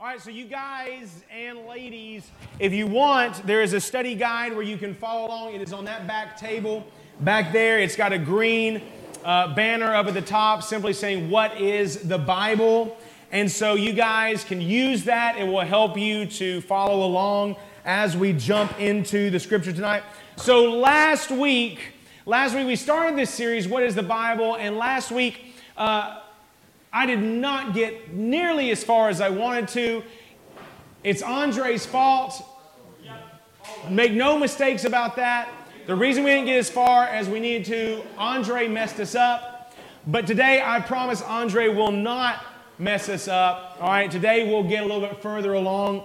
All right, so you guys and ladies, if you want, there is a study guide where you can follow along. It is on that back table back there. It's got a green uh, banner up at the top simply saying, What is the Bible? And so you guys can use that. It will help you to follow along as we jump into the scripture tonight. So last week, last week we started this series, What is the Bible? And last week, uh, I did not get nearly as far as I wanted to. It's Andre's fault. Make no mistakes about that. The reason we didn't get as far as we needed to, Andre messed us up. But today, I promise Andre will not mess us up. All right, today we'll get a little bit further along.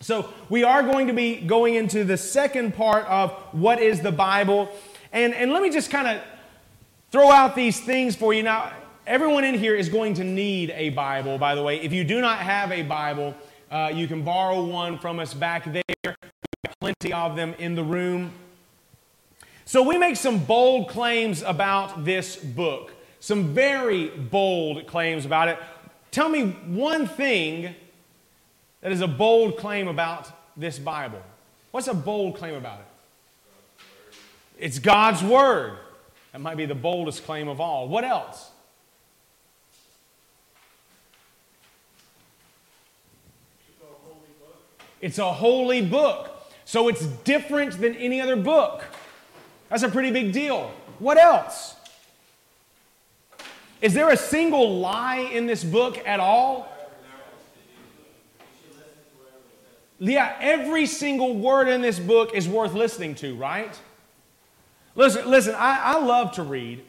So, we are going to be going into the second part of what is the Bible. And, and let me just kind of throw out these things for you. Now, Everyone in here is going to need a Bible, by the way. If you do not have a Bible, uh, you can borrow one from us back there. Plenty of them in the room. So we make some bold claims about this book, some very bold claims about it. Tell me one thing that is a bold claim about this Bible. What's a bold claim about it? It's God's Word. That might be the boldest claim of all. What else? It's a holy book. So it's different than any other book. That's a pretty big deal. What else? Is there a single lie in this book at all? Yeah, every single word in this book is worth listening to, right? Listen, listen, I, I love to read.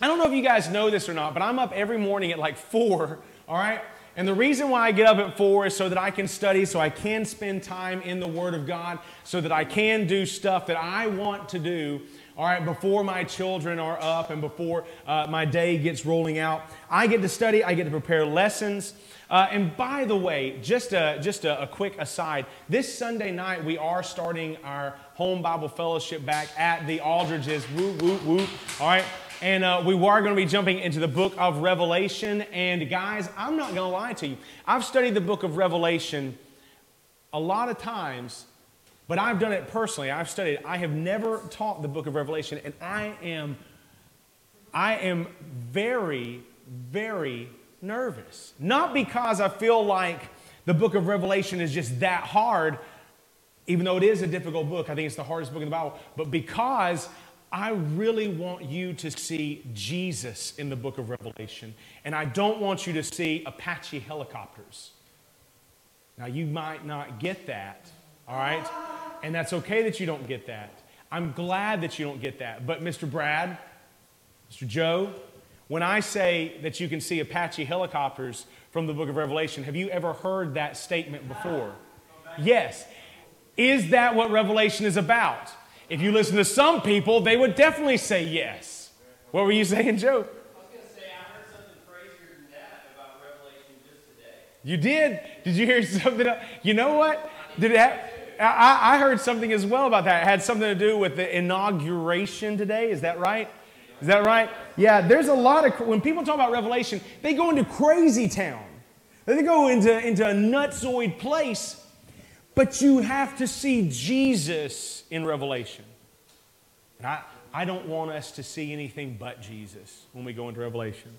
I don't know if you guys know this or not, but I'm up every morning at like four, all right? And the reason why I get up at four is so that I can study, so I can spend time in the Word of God, so that I can do stuff that I want to do, all right, before my children are up and before uh, my day gets rolling out. I get to study, I get to prepare lessons. Uh, and by the way, just a, just a, a quick aside, this Sunday night we are starting our home Bible fellowship back at the Aldridges. Woo, woo, woo. All right. And uh, we are going to be jumping into the book of Revelation. And guys, I'm not going to lie to you. I've studied the book of Revelation a lot of times, but I've done it personally. I've studied. I have never taught the book of Revelation, and I am, I am very, very nervous. Not because I feel like the book of Revelation is just that hard, even though it is a difficult book. I think it's the hardest book in the Bible, but because I really want you to see Jesus in the book of Revelation, and I don't want you to see Apache helicopters. Now, you might not get that, all right? And that's okay that you don't get that. I'm glad that you don't get that. But, Mr. Brad, Mr. Joe, when I say that you can see Apache helicopters from the book of Revelation, have you ever heard that statement before? Yes. Is that what Revelation is about? If you listen to some people, they would definitely say yes. What were you saying, Joe? I was gonna say I heard something crazier than that about Revelation just today. You did? Did you hear something? You know what? Did it have, I, I heard something as well about that. It had something to do with the inauguration today. Is that right? Is that right? Yeah, there's a lot of, when people talk about Revelation, they go into crazy town. They go into, into a nutsoid place but you have to see Jesus in Revelation. And I, I don't want us to see anything but Jesus when we go into Revelation.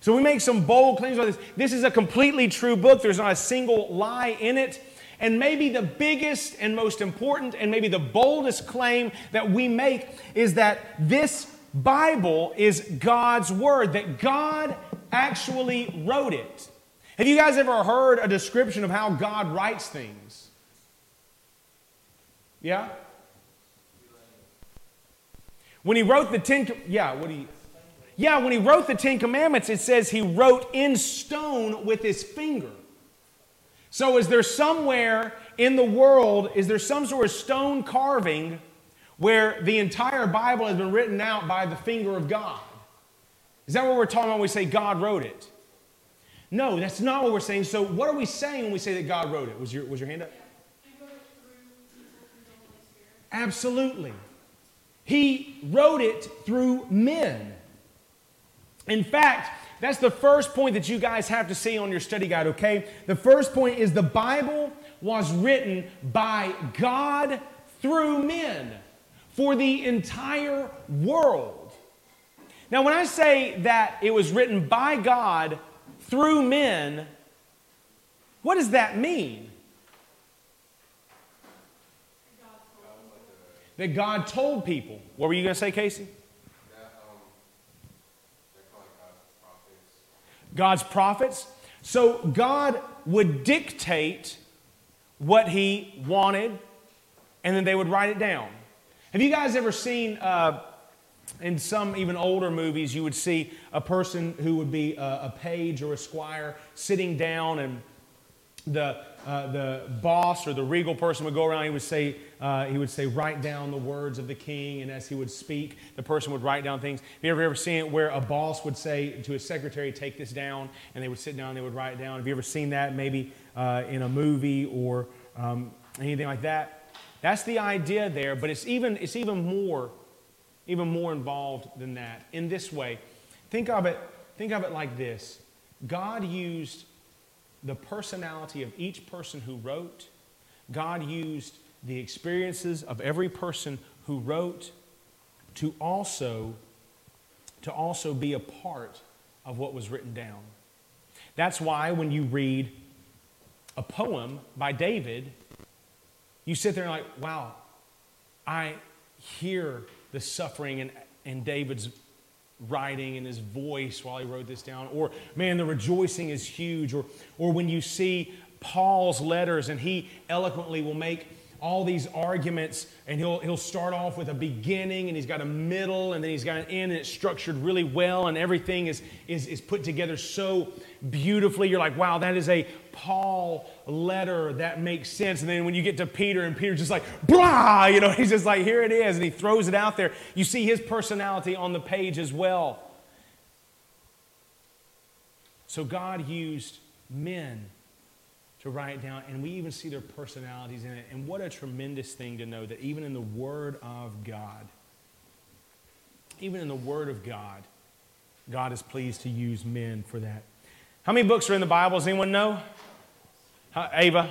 So we make some bold claims about this. This is a completely true book. There's not a single lie in it. And maybe the biggest and most important and maybe the boldest claim that we make is that this Bible is God's Word, that God actually wrote it. Have you guys ever heard a description of how God writes things? Yeah? When he wrote the Ten, yeah, what he, yeah, when he wrote the Ten Commandments, it says he wrote in stone with his finger. So is there somewhere in the world, is there some sort of stone carving where the entire Bible has been written out by the finger of God? Is that what we're talking about when we say God wrote it? No, that's not what we're saying. So what are we saying when we say that God wrote it? Was your, was your hand up? Absolutely. He wrote it through men. In fact, that's the first point that you guys have to see on your study guide, okay? The first point is the Bible was written by God through men for the entire world. Now, when I say that it was written by God through men, what does that mean? That God told people. What were you going to say, Casey? God's prophets. So God would dictate what He wanted, and then they would write it down. Have you guys ever seen, uh, in some even older movies, you would see a person who would be a, a page or a squire sitting down and the, uh, the boss or the regal person would go around, he would say, uh, he would say, write down the words of the king. And as he would speak, the person would write down things. Have you ever, ever seen it where a boss would say to his secretary, take this down? And they would sit down and they would write it down. Have you ever seen that maybe uh, in a movie or um, anything like that? That's the idea there, but it's even, it's even more, even more involved than that. In this way, think of it, think of it like this. God used the personality of each person who wrote. God used the experiences of every person who wrote to also to also be a part of what was written down. That's why when you read a poem by David, you sit there and like, wow, I hear the suffering in, in David's writing and his voice while he wrote this down. Or, man, the rejoicing is huge. Or, or when you see Paul's letters and he eloquently will make all these arguments and he'll, he'll start off with a beginning and he's got a middle and then he's got an end and it's structured really well and everything is, is, is put together so beautifully. You're like, wow, that is a Paul letter that makes sense. And then when you get to Peter and Peter's just like, blah, you know, he's just like, here it is. And he throws it out there. You see his personality on the page as well. So God used men to write down, and we even see their personalities in it. And what a tremendous thing to know that even in the Word of God, even in the Word of God, God is pleased to use men for that. How many books are in the Bible? Does anyone know? Huh, Ava?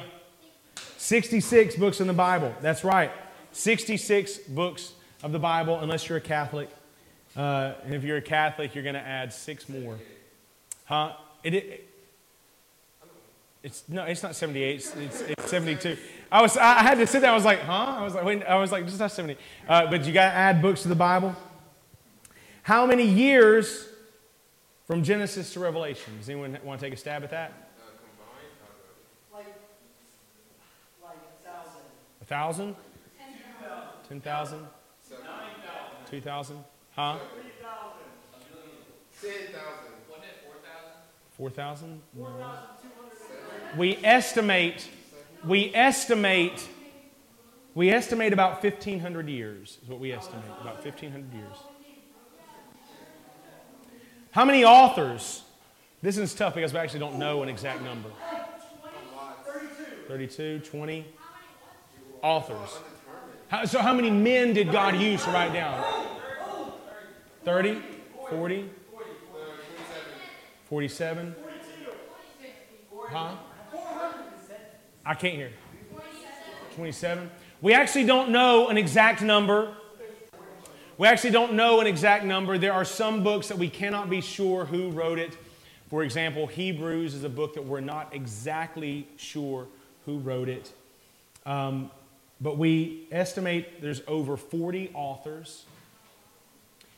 66 books in the Bible. That's right. 66 books of the Bible, unless you're a Catholic. Uh, and if you're a Catholic, you're going to add six more. Huh? It, it, it's no, it's not 78. It's, it's, it's, 72. I was, I had to sit there. I was like, huh? I was like, wait, I was like, this is not 70. Uh, but you got to add books to the Bible. How many years from Genesis to Revelation? Does anyone want to take a stab at that? Like, like a thousand. A thousand? Ten thousand? Two thousand? Huh? Ten thousand. Four thousand? We estimate, we estimate, we estimate about 1,500 years is what we estimate, about 1,500 years. How many authors? This is tough because we actually don't know an exact number. 32, 20 authors. How, so, how many men did God use to write down? 30, 40, 47? Huh? I can't hear. 27. We actually don't know an exact number. We actually don't know an exact number. There are some books that we cannot be sure who wrote it. For example, Hebrews is a book that we're not exactly sure who wrote it. Um, but we estimate there's over 40 authors.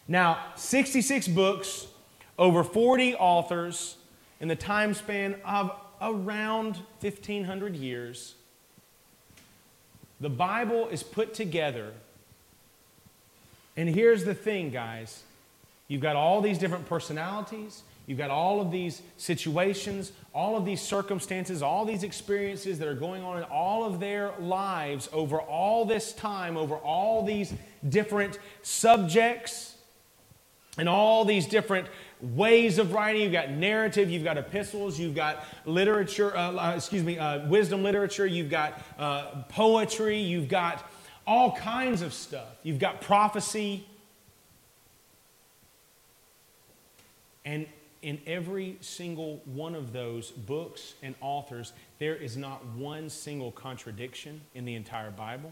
Now, 66 books, over 40 authors in the time span of around 1,500 years, the Bible is put together. And here's the thing, guys you've got all these different personalities, you've got all of these situations, all of these circumstances, all these experiences that are going on in all of their lives over all this time, over all these different subjects and all these different ways of writing. You've got narrative, you've got epistles, you've got literature, uh, uh, excuse me, uh, wisdom literature, you've got uh, poetry, you've got all kinds of stuff. You've got prophecy. And in every single one of those books and authors, there is not one single contradiction in the entire Bible.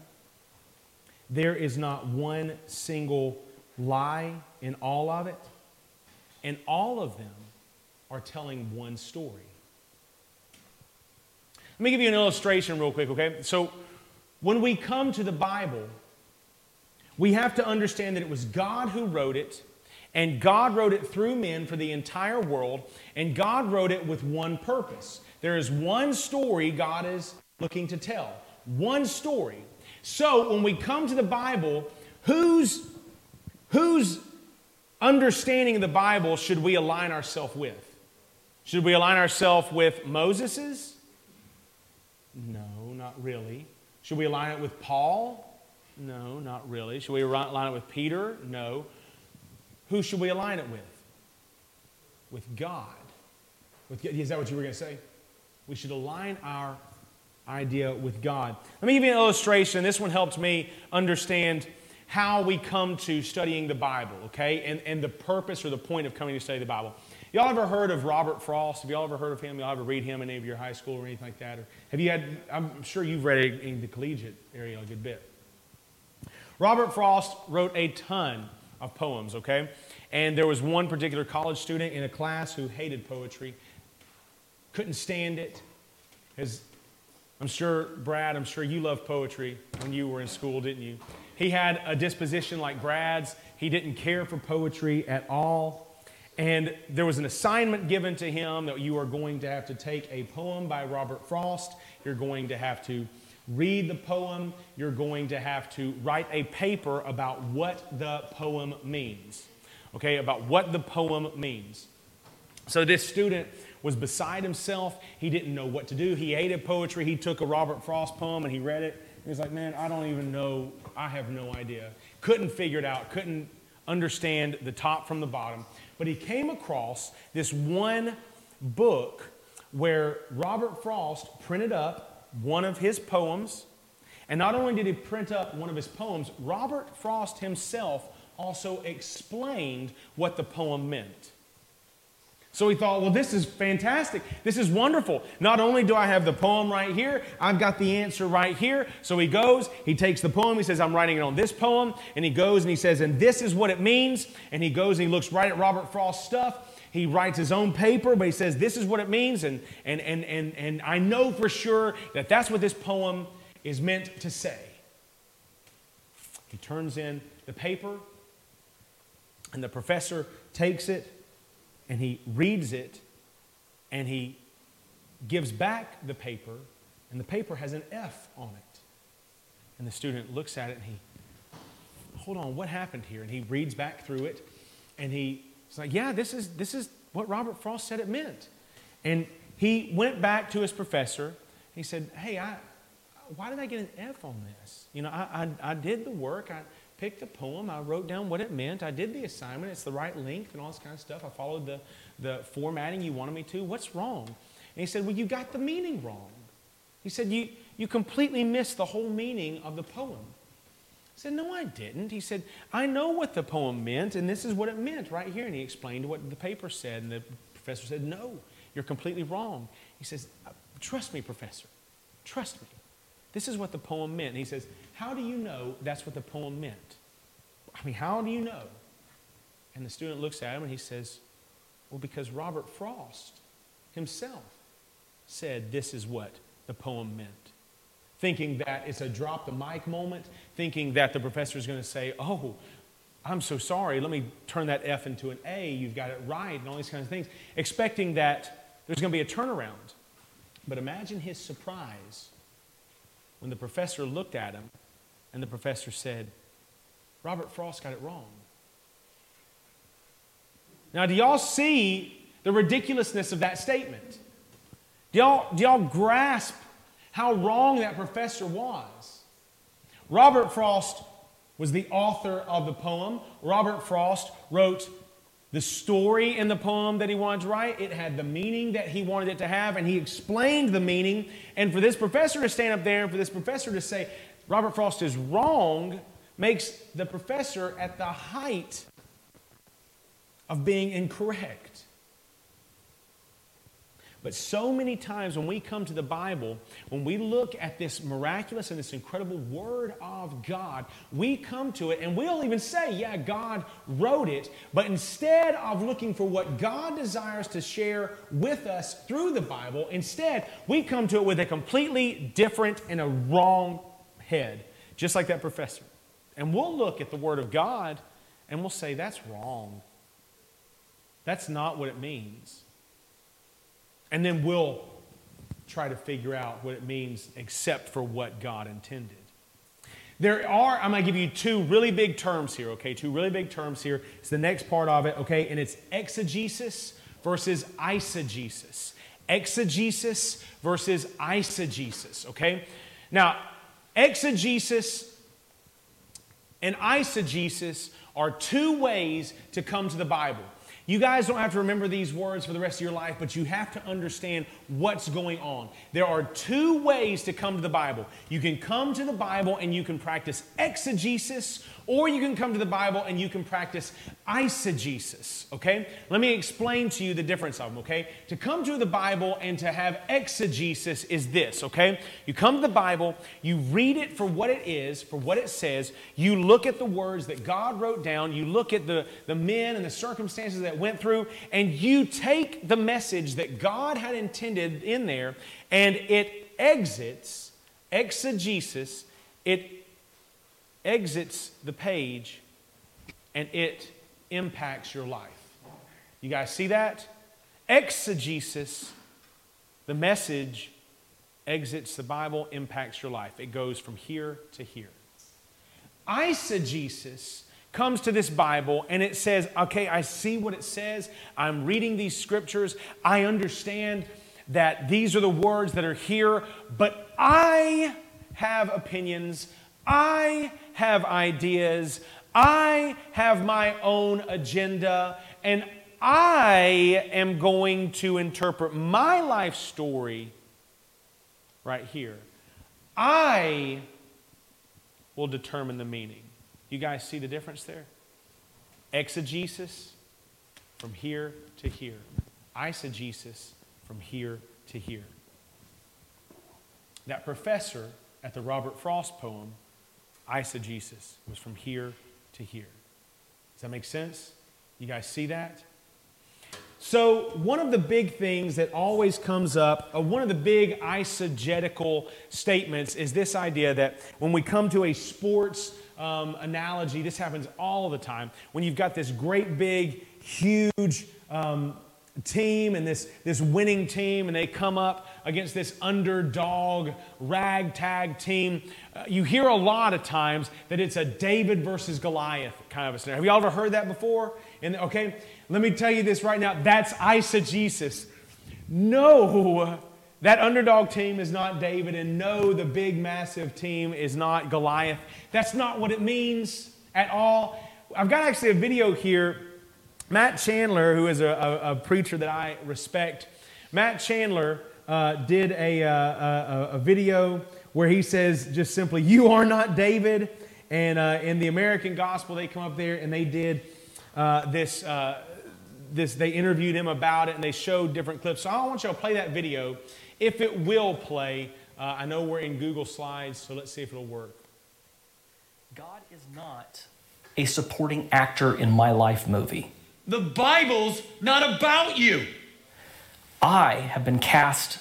There is not one single lie in all of it. And all of them are telling one story. Let me give you an illustration real quick, okay? So, when we come to the Bible, we have to understand that it was God who wrote it, and God wrote it through men for the entire world, and God wrote it with one purpose. There is one story God is looking to tell, one story. So, when we come to the Bible, whose, whose understanding of the Bible should we align ourselves with? Should we align ourselves with Moses's? No, not really. Should we align it with Paul? No, not really. Should we align it with Peter? No. Who should we align it with? With God. With, is that what you were going to say? We should align our idea with God. Let me give you an illustration. This one helped me understand how we come to studying the Bible, okay? And, and the purpose or the point of coming to study the Bible. Y'all ever heard of Robert Frost? Have y'all ever heard of him? Y'all ever read him in any of your high school or anything like that? Or have you had, I'm sure you've read it in the collegiate area a good bit. Robert Frost wrote a ton of poems, okay? And there was one particular college student in a class who hated poetry, couldn't stand it. His, I'm sure, Brad, I'm sure you loved poetry when you were in school, didn't you? He had a disposition like Brad's. He didn't care for poetry at all. And there was an assignment given to him that you are going to have to take a poem by Robert Frost. You're going to have to read the poem. You're going to have to write a paper about what the poem means. Okay, about what the poem means. So this student was beside himself. He didn't know what to do. He hated poetry. He took a Robert Frost poem and he read it. He was like, Man, I don't even know. I have no idea. Couldn't figure it out. Couldn't understand the top from the bottom. But he came across this one book where Robert Frost printed up one of his poems. And not only did he print up one of his poems, Robert Frost himself also explained what the poem meant. So he thought, well, this is fantastic. This is wonderful. Not only do I have the poem right here, I've got the answer right here. So he goes, he takes the poem, he says, I'm writing it on this poem. And he goes and he says, and this is what it means. And he goes and he looks right at Robert Frost's stuff. He writes his own paper, but he says, this is what it means. And, and, and, and, and I know for sure that that's what this poem is meant to say. He turns in the paper, and the professor takes it and he reads it and he gives back the paper, and the paper has an F on it. And the student looks at it and he, hold on, what happened here? And he reads back through it and he's like, yeah, this is, this is what Robert Frost said it meant. And he went back to his professor. He said, hey, I, why did I get an F on this? You know, I, I, I did the work. I, picked the poem, I wrote down what it meant, I did the assignment, it's the right length and all this kind of stuff. I followed the, the formatting you wanted me to. What's wrong? And he said, Well, you got the meaning wrong. He said, You, you completely missed the whole meaning of the poem. I said, No, I didn't. He said, I know what the poem meant, and this is what it meant right here. And he explained what the paper said, and the professor said, No, you're completely wrong. He says, Trust me, professor. Trust me. This is what the poem meant. And he says, How do you know that's what the poem meant? I mean, how do you know? And the student looks at him and he says, Well, because Robert Frost himself said this is what the poem meant. Thinking that it's a drop the mic moment, thinking that the professor is going to say, Oh, I'm so sorry, let me turn that F into an A, you've got it right, and all these kinds of things, expecting that there's going to be a turnaround. But imagine his surprise when the professor looked at him and the professor said, Robert Frost got it wrong. Now, do y'all see the ridiculousness of that statement? Do y'all, do y'all grasp how wrong that professor was? Robert Frost was the author of the poem. Robert Frost wrote the story in the poem that he wanted to write. It had the meaning that he wanted it to have, and he explained the meaning. And for this professor to stand up there and for this professor to say, Robert Frost is wrong, makes the professor at the height of being incorrect. But so many times when we come to the Bible, when we look at this miraculous and this incredible Word of God, we come to it and we'll even say, yeah, God wrote it. But instead of looking for what God desires to share with us through the Bible, instead we come to it with a completely different and a wrong head, just like that professor. And we'll look at the Word of God and we'll say, that's wrong. That's not what it means. And then we'll try to figure out what it means except for what God intended. There are, I'm going to give you two really big terms here, okay? Two really big terms here. It's the next part of it, okay? And it's exegesis versus eisegesis. Exegesis versus eisegesis, okay? Now, exegesis and eisegesis are two ways to come to the Bible. You guys don't have to remember these words for the rest of your life, but you have to understand what's going on. There are two ways to come to the Bible. You can come to the Bible and you can practice exegesis, or you can come to the Bible and you can practice eisegesis, okay? Let me explain to you the difference of them, okay? To come to the Bible and to have exegesis is this, okay? You come to the Bible, you read it for what it is, for what it says, you look at the words that God wrote down, you look at the, the men and the circumstances that went through, and you take the message that God had intended in there, and it exits, exegesis, it exits the page and it impacts your life. You guys see that? Exegesis, the message exits the Bible, impacts your life. It goes from here to here. Eisegesis comes to this Bible and it says, okay, I see what it says. I'm reading these scriptures. I understand that these are the words that are here, but I have opinions. I have ideas. I have my own agenda. And I am going to interpret my life story right here. I will determine the meaning. You guys see the difference there? Exegesis from here to here, eisegesis from here to here. That professor at the Robert Frost poem eisegesis was from here to here. Does that make sense? You guys see that? So, one of the big things that always comes up, uh, one of the big eisegetical statements is this idea that when we come to a sports um, analogy, this happens all the time. When you've got this great, big, huge um, team and this, this winning team, and they come up against this underdog ragtag team. Uh, you hear a lot of times that it's a David versus Goliath kind of a scenario. Have you all ever heard that before? And okay, let me tell you this right now. That's eisegesis. No, that underdog team is not David, and no, the big, massive team is not Goliath. That's not what it means at all. I've got actually a video here Matt Chandler, who is a, a, a preacher that I respect, Matt Chandler uh, did a, uh, a, a, video where he says just simply, You are not David. And uh, in the American gospel, they come up there and they did uh, this, uh, this, they interviewed him about it and they showed different clips. So I want you to play that video if it will play. Uh, I know we're in Google Slides, so let's see if it'll work. God is not a supporting actor in my life movie. The Bible's not about you. I have been cast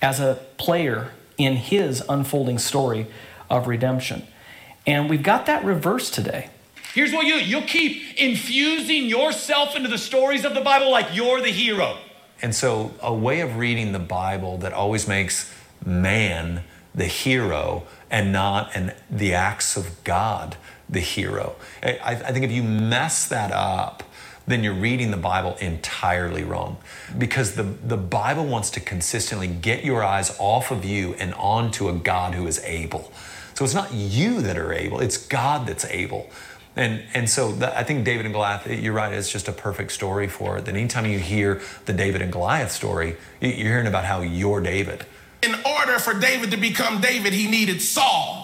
as a player in his unfolding story of redemption. And we've got that reversed today. Here's what you you'll keep infusing yourself into the stories of the Bible like you're the hero. And so, a way of reading the Bible that always makes man the hero and not and the acts of God the hero. I, I think if you mess that up, then you're reading the Bible entirely wrong. Because the, the Bible wants to consistently get your eyes off of you and onto a God who is able. So it's not you that are able, it's God that's able. And, and so the, I think David and Goliath, you're right, it's just a perfect story for it. That anytime you hear the David and Goliath story, you're hearing about how you're David. In order for David to become David, he needed Saul.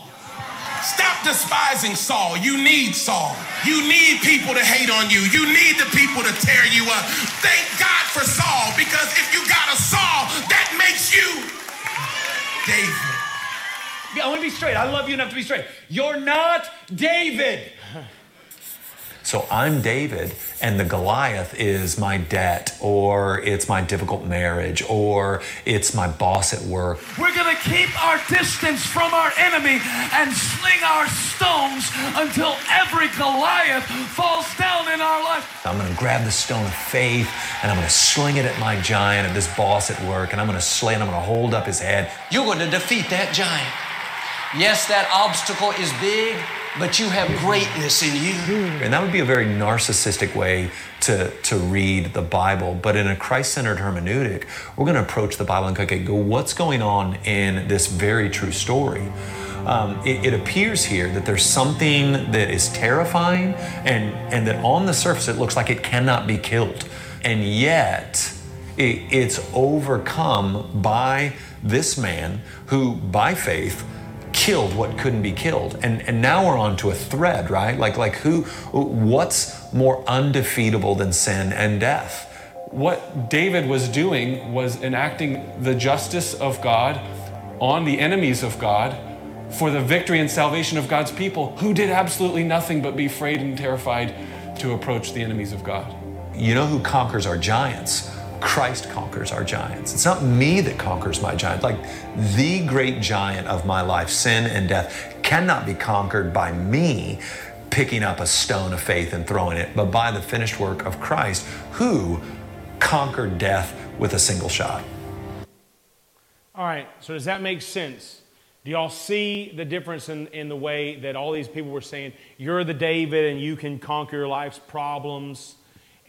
Stop despising Saul. You need Saul. You need people to hate on you. You need the people to tear you up. Thank God for Saul because if you got a Saul, that makes you David. I want to be straight. I love you enough to be straight. You're not David. So I'm David, and the Goliath is my debt, or it's my difficult marriage, or it's my boss at work. We're going to keep our distance from our enemy and sling our stones until every Goliath falls down in our life. I'm going to grab the stone of faith and I'm going to sling it at my giant, at this boss at work, and I'm going to slay and I'm going to hold up his head. You're going to defeat that giant. Yes, that obstacle is big, but you have greatness in you. And that would be a very narcissistic way to, to read the Bible. But in a Christ centered hermeneutic, we're going to approach the Bible and go, okay, go, what's going on in this very true story? Um, it, it appears here that there's something that is terrifying and, and that on the surface it looks like it cannot be killed. And yet, it, it's overcome by this man who, by faith, killed what couldn't be killed. And and now we're on to a thread, right? Like like who what's more undefeatable than sin and death? What David was doing was enacting the justice of God on the enemies of God for the victory and salvation of God's people who did absolutely nothing but be afraid and terrified to approach the enemies of God. You know who conquers our giants? Christ conquers our giants. It's not me that conquers my giant. Like the great giant of my life, sin and death, cannot be conquered by me picking up a stone of faith and throwing it, but by the finished work of Christ, who conquered death with a single shot. All right, so does that make sense? Do y'all see the difference in, in the way that all these people were saying, you're the David and you can conquer your life's problems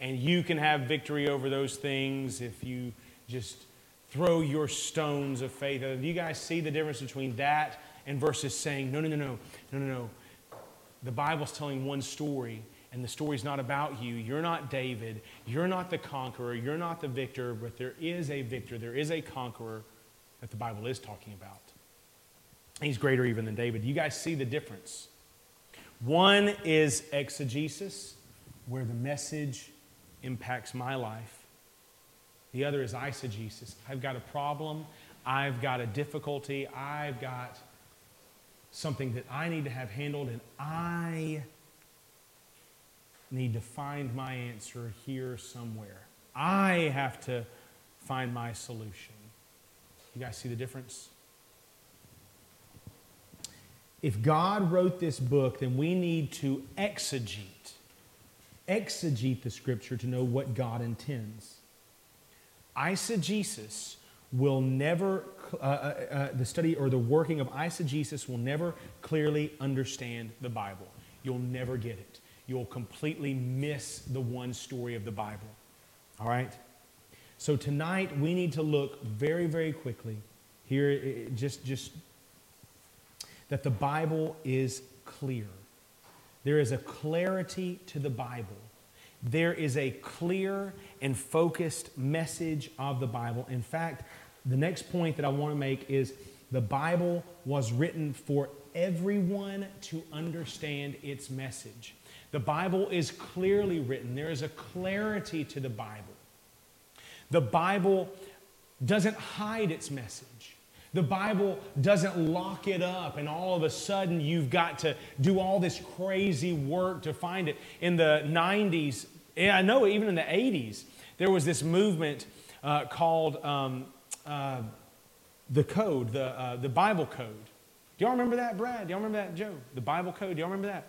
and you can have victory over those things if you just throw your stones of faith? Do you guys see the difference between that and versus saying, no, no, no, no, no, no, no. The Bible's telling one story and the story's not about you. You're not David. You're not the conqueror. You're not the victor, but there is a victor. There is a conqueror that the Bible is talking about. He's greater even than David. You guys see the difference. One is exegesis, where the message impacts my life. The other is eisegesis. I've got a problem. I've got a difficulty. I've got something that I need to have handled, and I need to find my answer here somewhere. I have to find my solution. You guys see the difference? If God wrote this book, then we need to exegete, exegete the scripture to know what God intends. Eisegesis will never, uh, uh, uh, the study or the working of eisegesis will never clearly understand the Bible. You'll never get it. You'll completely miss the one story of the Bible. All right? So tonight we need to look very, very quickly here, just, just that the Bible is clear. There is a clarity to the Bible. There is a clear and focused message of the Bible. In fact, the next point that I want to make is the Bible was written for everyone to understand its message. The Bible is clearly written, there is a clarity to the Bible. The Bible doesn't hide its message. The Bible doesn't lock it up, and all of a sudden you've got to do all this crazy work to find it. In the 90s, and I know even in the 80s, there was this movement uh, called um, uh, the Code, the, uh, the Bible Code. Do y'all remember that, Brad? Do y'all remember that, Joe? The Bible Code? Do y'all remember that?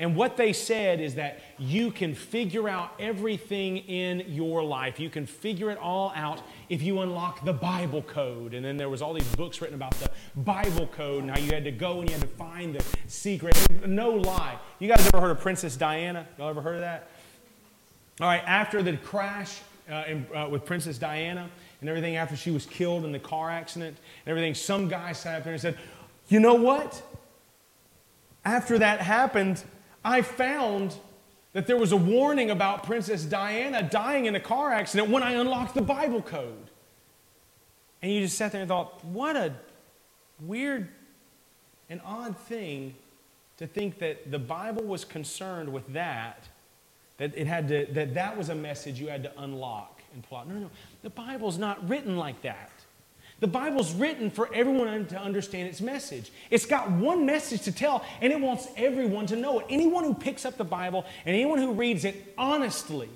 And what they said is that you can figure out everything in your life. You can figure it all out if you unlock the Bible code. And then there was all these books written about the Bible code and how you had to go and you had to find the secret. No lie. You guys ever heard of Princess Diana? Y'all ever heard of that? All right, after the crash uh, in, uh, with Princess Diana and everything, after she was killed in the car accident and everything, some guy sat up there and said, You know what? After that happened, I found that there was a warning about Princess Diana dying in a car accident when I unlocked the Bible code. And you just sat there and thought, what a weird and odd thing to think that the Bible was concerned with that, that it had to, that that was a message you had to unlock and. No, no, no. The Bible's not written like that. The Bible's written for everyone to understand its message. It's got one message to tell, and it wants everyone to know it. Anyone who picks up the Bible and anyone who reads it honestly,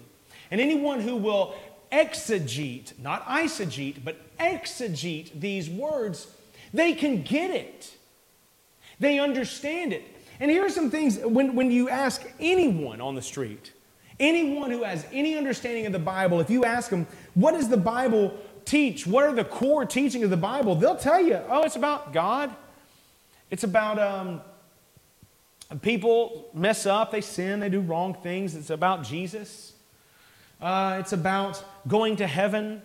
and anyone who will exegete, not eisegete, but exegete these words, they can get it. They understand it. And here are some things when, when you ask anyone on the street, anyone who has any understanding of the Bible, if you ask them, what does the Bible teach? What are the core teachings of the Bible? They'll tell you, oh, it's about God. It's about um, people mess up, they sin, they do wrong things. It's about Jesus. Uh, it's about going to heaven.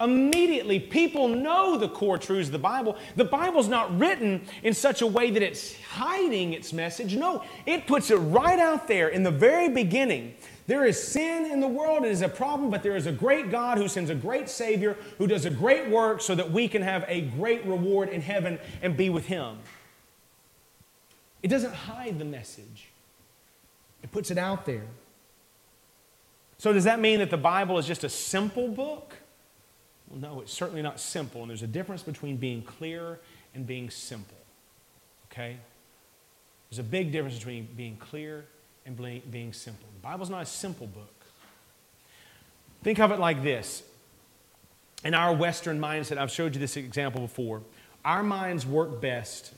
Immediately, people know the core truths of the Bible. The Bible's not written in such a way that it's hiding its message. No, it puts it right out there in the very beginning. There is sin in the world, it is a problem, but there is a great God who sends a great Savior who does a great work so that we can have a great reward in heaven and be with Him. It doesn't hide the message, it puts it out there. So, does that mean that the Bible is just a simple book? Well, no, it's certainly not simple. And there's a difference between being clear and being simple. Okay? There's a big difference between being clear and being simple. The Bible's not a simple book. Think of it like this. In our Western mindset, I've showed you this example before. Our minds work best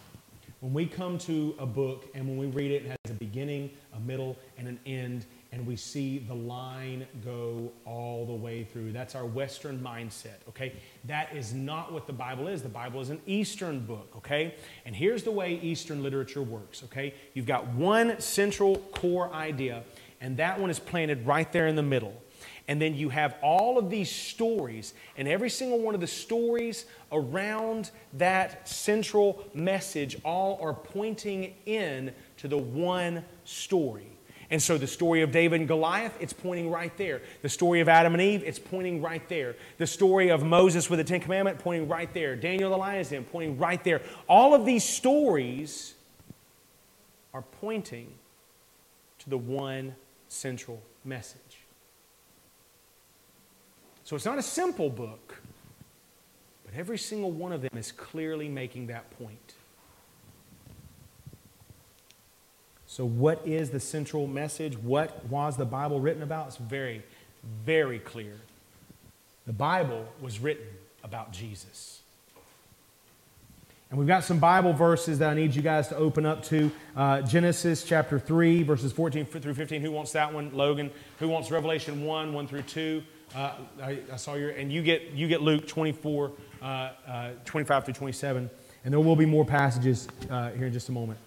when we come to a book and when we read it, it has a beginning, a middle, and an end, and we see the line go all the way through. That's our Western mindset, okay? That is not what the Bible is. The Bible is an Eastern book, okay? And here's the way Eastern literature works, okay? You've got one central core idea, and that one is planted right there in the middle. And then you have all of these stories, and every single one of the stories around that central message all are pointing in to the one story. And so the story of David and Goliath, it's pointing right there. The story of Adam and Eve, it's pointing right there. The story of Moses with the Ten Commandments, pointing right there. Daniel the lion's den, pointing right there. All of these stories are pointing to the one central message. So it's not a simple book, but every single one of them is clearly making that point. So, what is the central message? What was the Bible written about? It's very, very clear. The Bible was written about Jesus. And we've got some Bible verses that I need you guys to open up to. Uh, Genesis chapter 3, verses 14 through 15. Who wants that one? Logan. Who wants Revelation 1, 1 through 2? Uh, I, I, saw your, and you get, you get Luke 24, uh, uh 25 through 27. And there will be more passages uh, here in just a moment.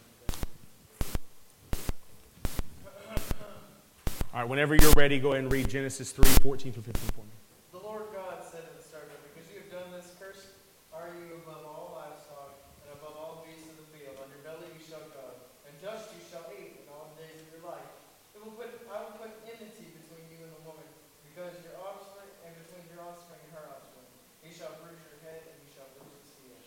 All right, whenever you're ready, go ahead and read Genesis 3 14 through 15 for me. The Lord God said at the start, Because you have done this, cursed are you above all livestock and above all beasts of the field. On your belly you shall go, and dust you shall eat in all the days of your life. It will put, I will put enmity between you and the woman, because your offspring, and between your offspring and her offspring. He shall bruise your head, and you shall bruise his heel.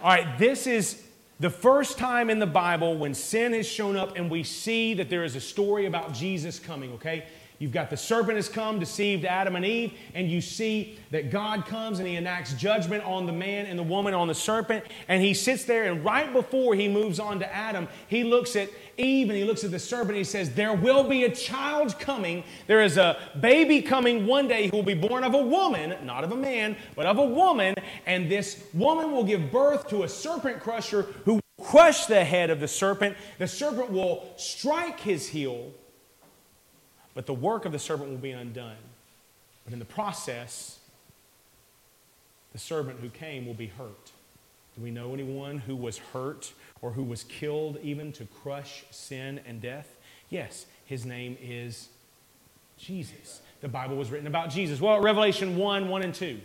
All right, this is the first time in the Bible when sin has shown up and we see that there is a story about Jesus coming, okay? You've got the serpent has come, deceived Adam and Eve, and you see that God comes and he enacts judgment on the man and the woman, on the serpent, and he sits there, and right before he moves on to Adam, he looks at Eve and he looks at the serpent and he says, There will be a child coming. There is a baby coming one day who will be born of a woman, not of a man, but of a woman, and this woman will give birth to a serpent crusher who will crush the head of the serpent. The serpent will strike his heel but the work of the servant will be undone. But in the process, the servant who came will be hurt. Do we know anyone who was hurt or who was killed even to crush sin and death? Yes, his name is Jesus. The Bible was written about Jesus. Well, Revelation 1 1 and 2.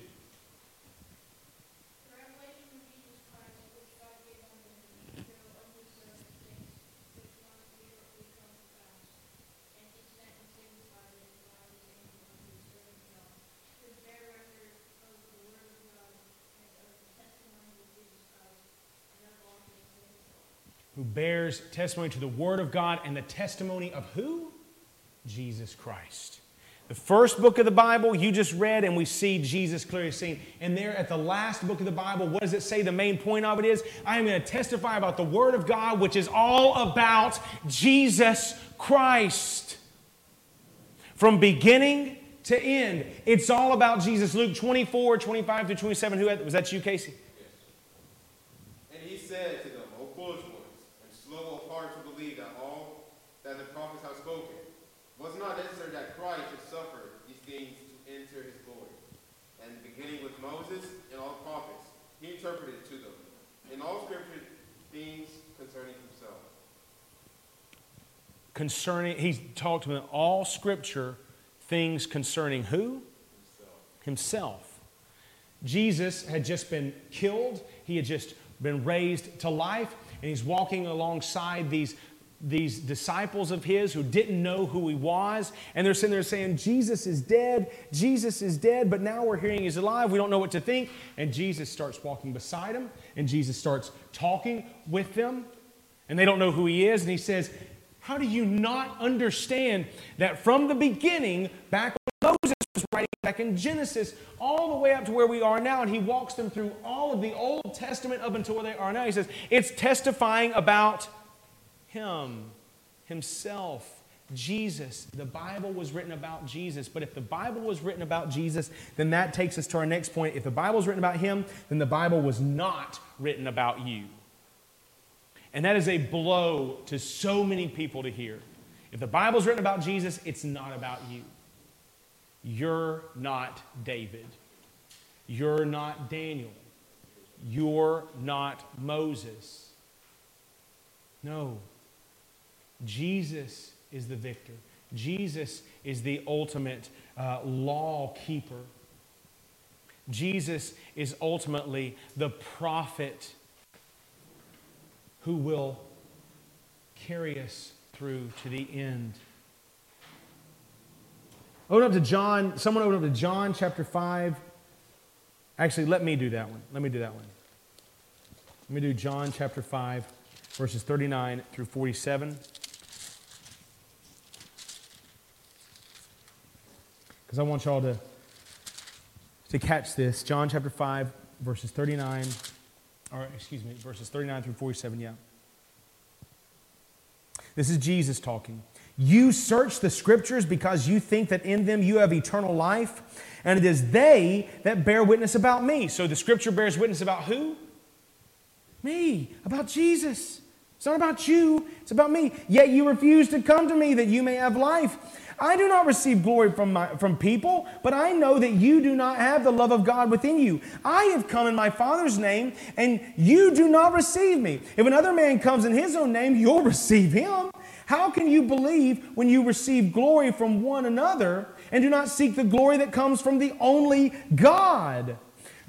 Who bears testimony to the Word of God and the testimony of who? Jesus Christ. The first book of the Bible you just read, and we see Jesus clearly seen. And there at the last book of the Bible, what does it say? The main point of it is I am going to testify about the Word of God, which is all about Jesus Christ. From beginning to end, it's all about Jesus. Luke 24, 25 through 27. Who was that you, Casey? Yes. And he said to them, O foolish ones, and slow of heart to believe that all that the prophets have spoken. Was it not necessary that Christ should suffer these things to enter his glory? And beginning with Moses and all the prophets, he interpreted to them in all scripture things concerning himself. Concerning, he talked about all scripture things concerning who? Himself. Jesus had just been killed, he had just been raised to life, and he's walking alongside these, these disciples of his who didn't know who he was. And they're sitting there saying, Jesus is dead, Jesus is dead, but now we're hearing he's alive. We don't know what to think. And Jesus starts walking beside them, and Jesus starts talking with them, and they don't know who he is. And he says, How do you not understand that from the beginning, back when Moses was writing back in Genesis, all the way up to where we are now, and he walks them through all of the Old Testament up until where they are now. He says, It's testifying about him, himself, Jesus. The Bible was written about Jesus. But if the Bible was written about Jesus, then that takes us to our next point. If the Bible was written about him, then the Bible was not written about you. And that is a blow to so many people to hear. If the Bible's written about Jesus, it's not about you. You're not David. You're not Daniel. You're not Moses. No. Jesus is the victor. Jesus is the ultimate uh, law keeper. Jesus is ultimately the prophet who will carry us through to the end. Open up to John. Someone open up to John chapter 5. Actually, let me do that one. Let me do that one. Let me do John chapter 5, verses 39 through 47. Because I want y'all to, to catch this. John chapter 5, verses 39, or excuse me, verses 39 through 47, yeah. This is Jesus talking. You search the scriptures because you think that in them you have eternal life, and it is they that bear witness about me. So the scripture bears witness about who? Me, about Jesus. It's not about you, it's about me. Yet you refuse to come to me that you may have life. I do not receive glory from, my, from people, but I know that you do not have the love of God within you. I have come in my Father's name, and you do not receive me. If another man comes in his own name, you'll receive him. How can you believe when you receive glory from one another and do not seek the glory that comes from the only God?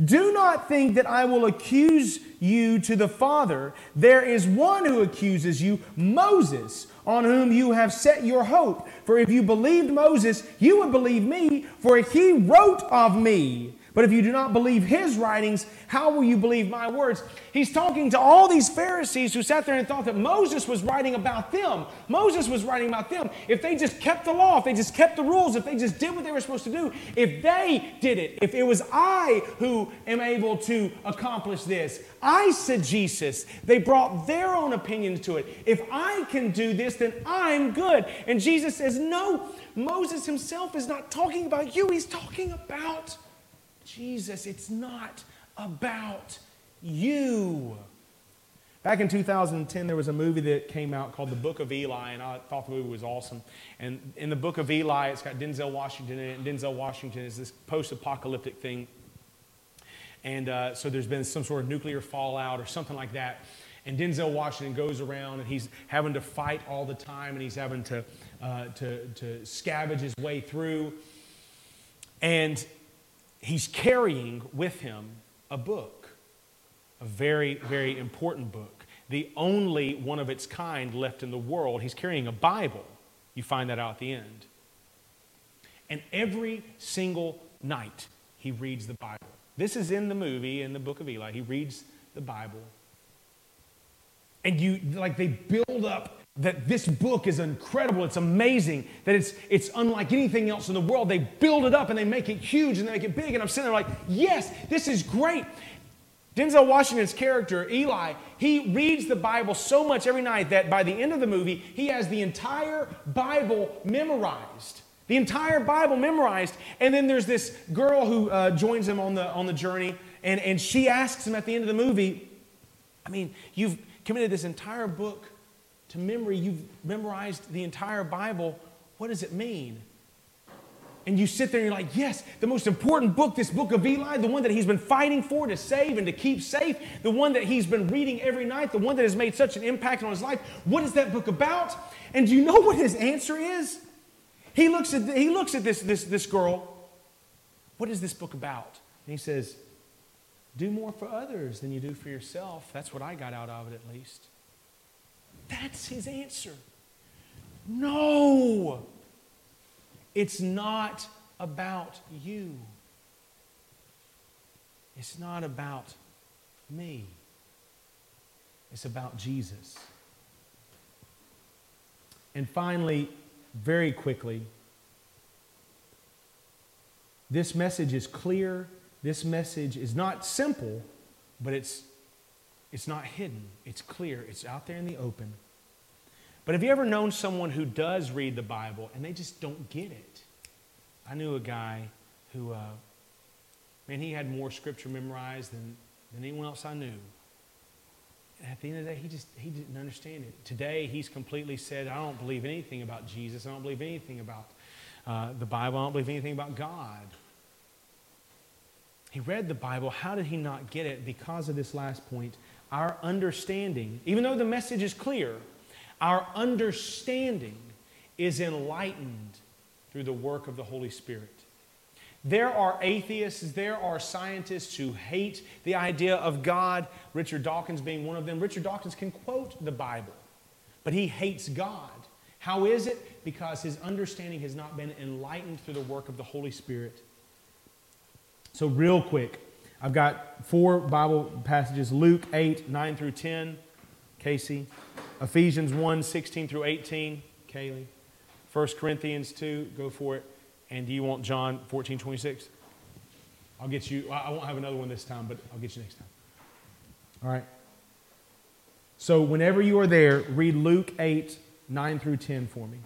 Do not think that I will accuse you to the Father. There is one who accuses you, Moses, on whom you have set your hope. For if you believed Moses, you would believe me, for he wrote of me. But if you do not believe his writings, how will you believe my words? He's talking to all these Pharisees who sat there and thought that Moses was writing about them. Moses was writing about them. If they just kept the law, if they just kept the rules, if they just did what they were supposed to do, if they did it, if it was I who am able to accomplish this, I said Jesus. They brought their own opinions to it. If I can do this, then I'm good. And Jesus says, No, Moses himself is not talking about you, he's talking about Jesus. It's not about you. Back in 2010, there was a movie that came out called The Book of Eli, and I thought the movie was awesome. And in the Book of Eli, it's got Denzel Washington in it, and Denzel Washington is this post apocalyptic thing. And uh, so there's been some sort of nuclear fallout or something like that. And Denzel Washington goes around and he's having to fight all the time and he's having to, uh, to, to scavenge his way through. And he's carrying with him a book, a very, very important book, the only one of its kind left in the world. He's carrying a Bible. You find that out at the end. And every single night, he reads the Bible. This is in the movie, in the book of Eli. He reads the Bible. and you like they build up that this book is incredible it's amazing that it's it's unlike anything else in the world. They build it up and they make it huge and they make it big and i'm sitting there like yes this is great. Denzel washington's character eli he reads the bible so much every night that by the end of the movie he has the entire bible memorized. The entire bible memorized and then there's this girl who uh, joins him on the on the journey and, and she asks him at the end of the movie i mean you've committed this entire book to memory, you've memorized the entire Bible. What does it mean? And you sit there and you're like, yes, the most important book, this book of Eli, the one that he's been fighting for to save and to keep safe, the one that he's been reading every night, the one that has made such an impact on his life. What is that book about? And do you know what his answer is? He looks at, he looks at this, this, this girl. What is this book about? And he says, Do more for others than you do for yourself. That's what I got out of it, at least. That's his answer. No, it's not about you. It's not about me. It's about Jesus. And finally, very quickly, this message is clear. This message is not simple, but it's it's not hidden, it's clear, it's out there in the open. But have you ever known someone who does read the Bible and they just don't get it? I knew a guy who, uh, man, he had more scripture memorized than, than anyone else I knew. And at the end of the day, he just he didn't understand it. Today, he's completely said, I don't believe anything about Jesus. I don't believe anything about uh, the Bible. I don't believe anything about God. He read the Bible. How did he not get it? Because of this last point our understanding, even though the message is clear, our understanding is enlightened through the work of the Holy Spirit. There are atheists, there are scientists who hate the idea of God, Richard Dawkins being one of them. Richard Dawkins can quote the Bible, but he hates God. How is it? Because his understanding has not been enlightened through the work of the Holy Spirit. So, real quick, I've got four Bible passages Luke 8, 9 through 10, Casey. Ephesians 1, 16 through 18, Kaylee. 1 Corinthians 2, go for it. And do you want John 14, 26? I'll get you, I won't have another one this time, but I'll get you next time. All right. So, whenever you are there, read Luke 8, 9 through 10 for me.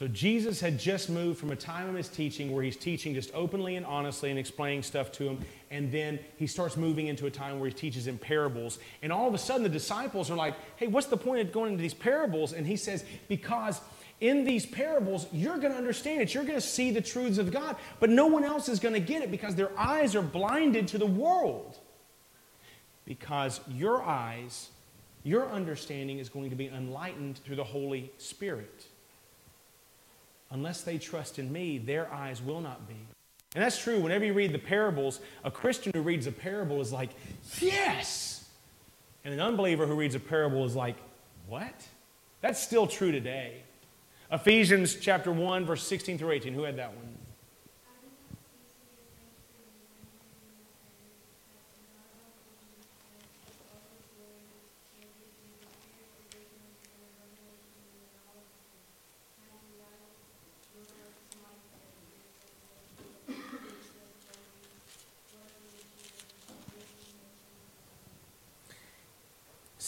So Jesus had just moved from a time of his teaching where he's teaching just openly and honestly and explaining stuff to him. And then he starts moving into a time where he teaches in parables. And all of a sudden the disciples are like, hey, what's the point of going into these parables? And he says, because in these parables, you're going to understand it. You're going to see the truths of God, but no one else is going to get it because their eyes are blinded to the world. Because your eyes, your understanding is going to be enlightened through the Holy Spirit unless they trust in me, their eyes will not be. And that's true. Whenever you read the parables, a Christian who reads a parable is like, yes! And an unbeliever who reads a parable is like, what? That's still true today. Ephesians chapter 1, verse 16 through 18. Who had that one?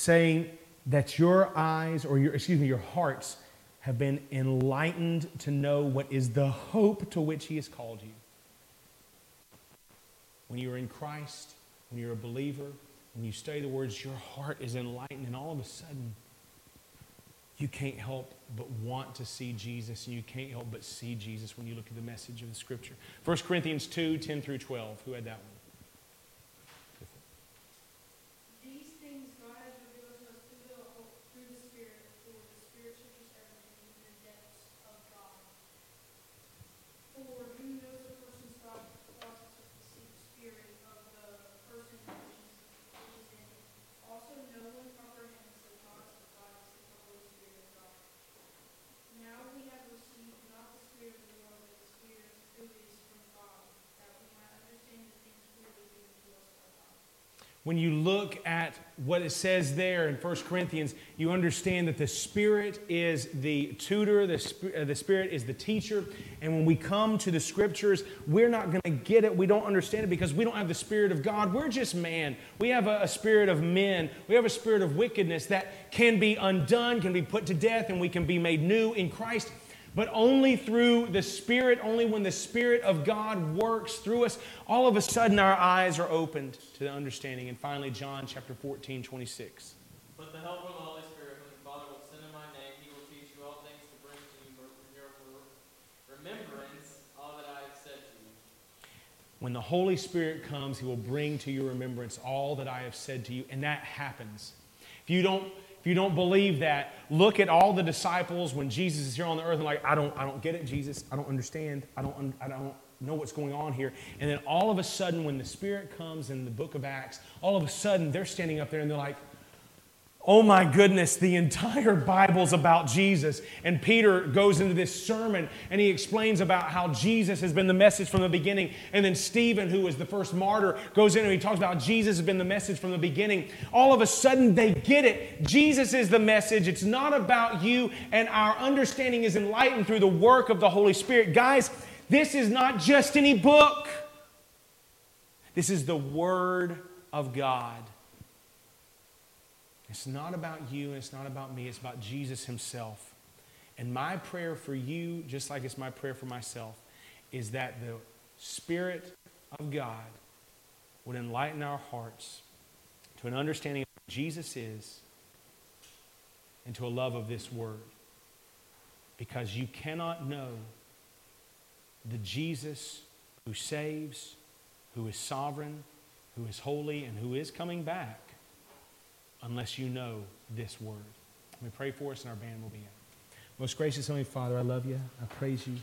Saying that your eyes, or your, excuse me, your hearts have been enlightened to know what is the hope to which He has called you. When you are in Christ, when you're a believer, when you study the words, your heart is enlightened, and all of a sudden, you can't help but want to see Jesus, and you can't help but see Jesus when you look at the message of the Scripture. 1 Corinthians 2 10 through 12. Who had that one? When you look at what it says there in 1 Corinthians, you understand that the Spirit is the tutor, the, Sp- uh, the Spirit is the teacher. And when we come to the Scriptures, we're not going to get it. We don't understand it because we don't have the Spirit of God. We're just man. We have a, a spirit of men. We have a spirit of wickedness that can be undone, can be put to death, and we can be made new in Christ but only through the Spirit, only when the Spirit of God works through us, all of a sudden our eyes are opened to the understanding. And finally, John chapter 14, 26. But the Helper, the Holy Spirit, whom the Father will send in my name, he will teach you all things to bring to you for remembrance all that I have said to you. When the Holy Spirit comes, he will bring to your remembrance all that I have said to you. And that happens. If you don't if you don't believe that, look at all the disciples when Jesus is here on the earth and like, I don't, I don't get it, Jesus. I don't understand. I don't, I don't know what's going on here. And then all of a sudden, when the Spirit comes in the book of Acts, all of a sudden they're standing up there and they're like, Oh my goodness, the entire Bible's about Jesus. And Peter goes into this sermon and he explains about how Jesus has been the message from the beginning. And then Stephen, who was the first martyr, goes in and he talks about Jesus has been the message from the beginning. All of a sudden, they get it. Jesus is the message. It's not about you, and our understanding is enlightened through the work of the Holy Spirit. Guys, this is not just any book, this is the Word of God. It's not about you and it's not about me, it's about Jesus Himself. And my prayer for you, just like it's my prayer for myself, is that the Spirit of God would enlighten our hearts to an understanding of who Jesus is and to a love of this Word. Because you cannot know the Jesus who saves, who is sovereign, who is holy, and who is coming back unless you know this word. Let me pray for us, and our band will be in. Most gracious Heavenly Father, I love you. I praise you.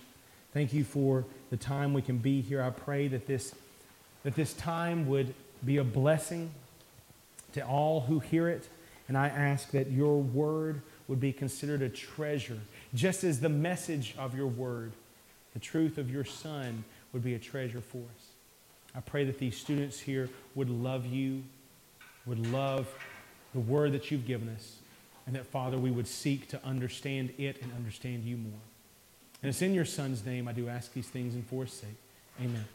Thank you for the time we can be here. I pray that this, that this time would be a blessing to all who hear it. And I ask that your word would be considered a treasure, just as the message of your word, the truth of your Son, would be a treasure for us. I pray that these students here would love you, would love the word that you've given us, and that, Father, we would seek to understand it and understand you more. And it's in your Son's name I do ask these things in for sake. Amen.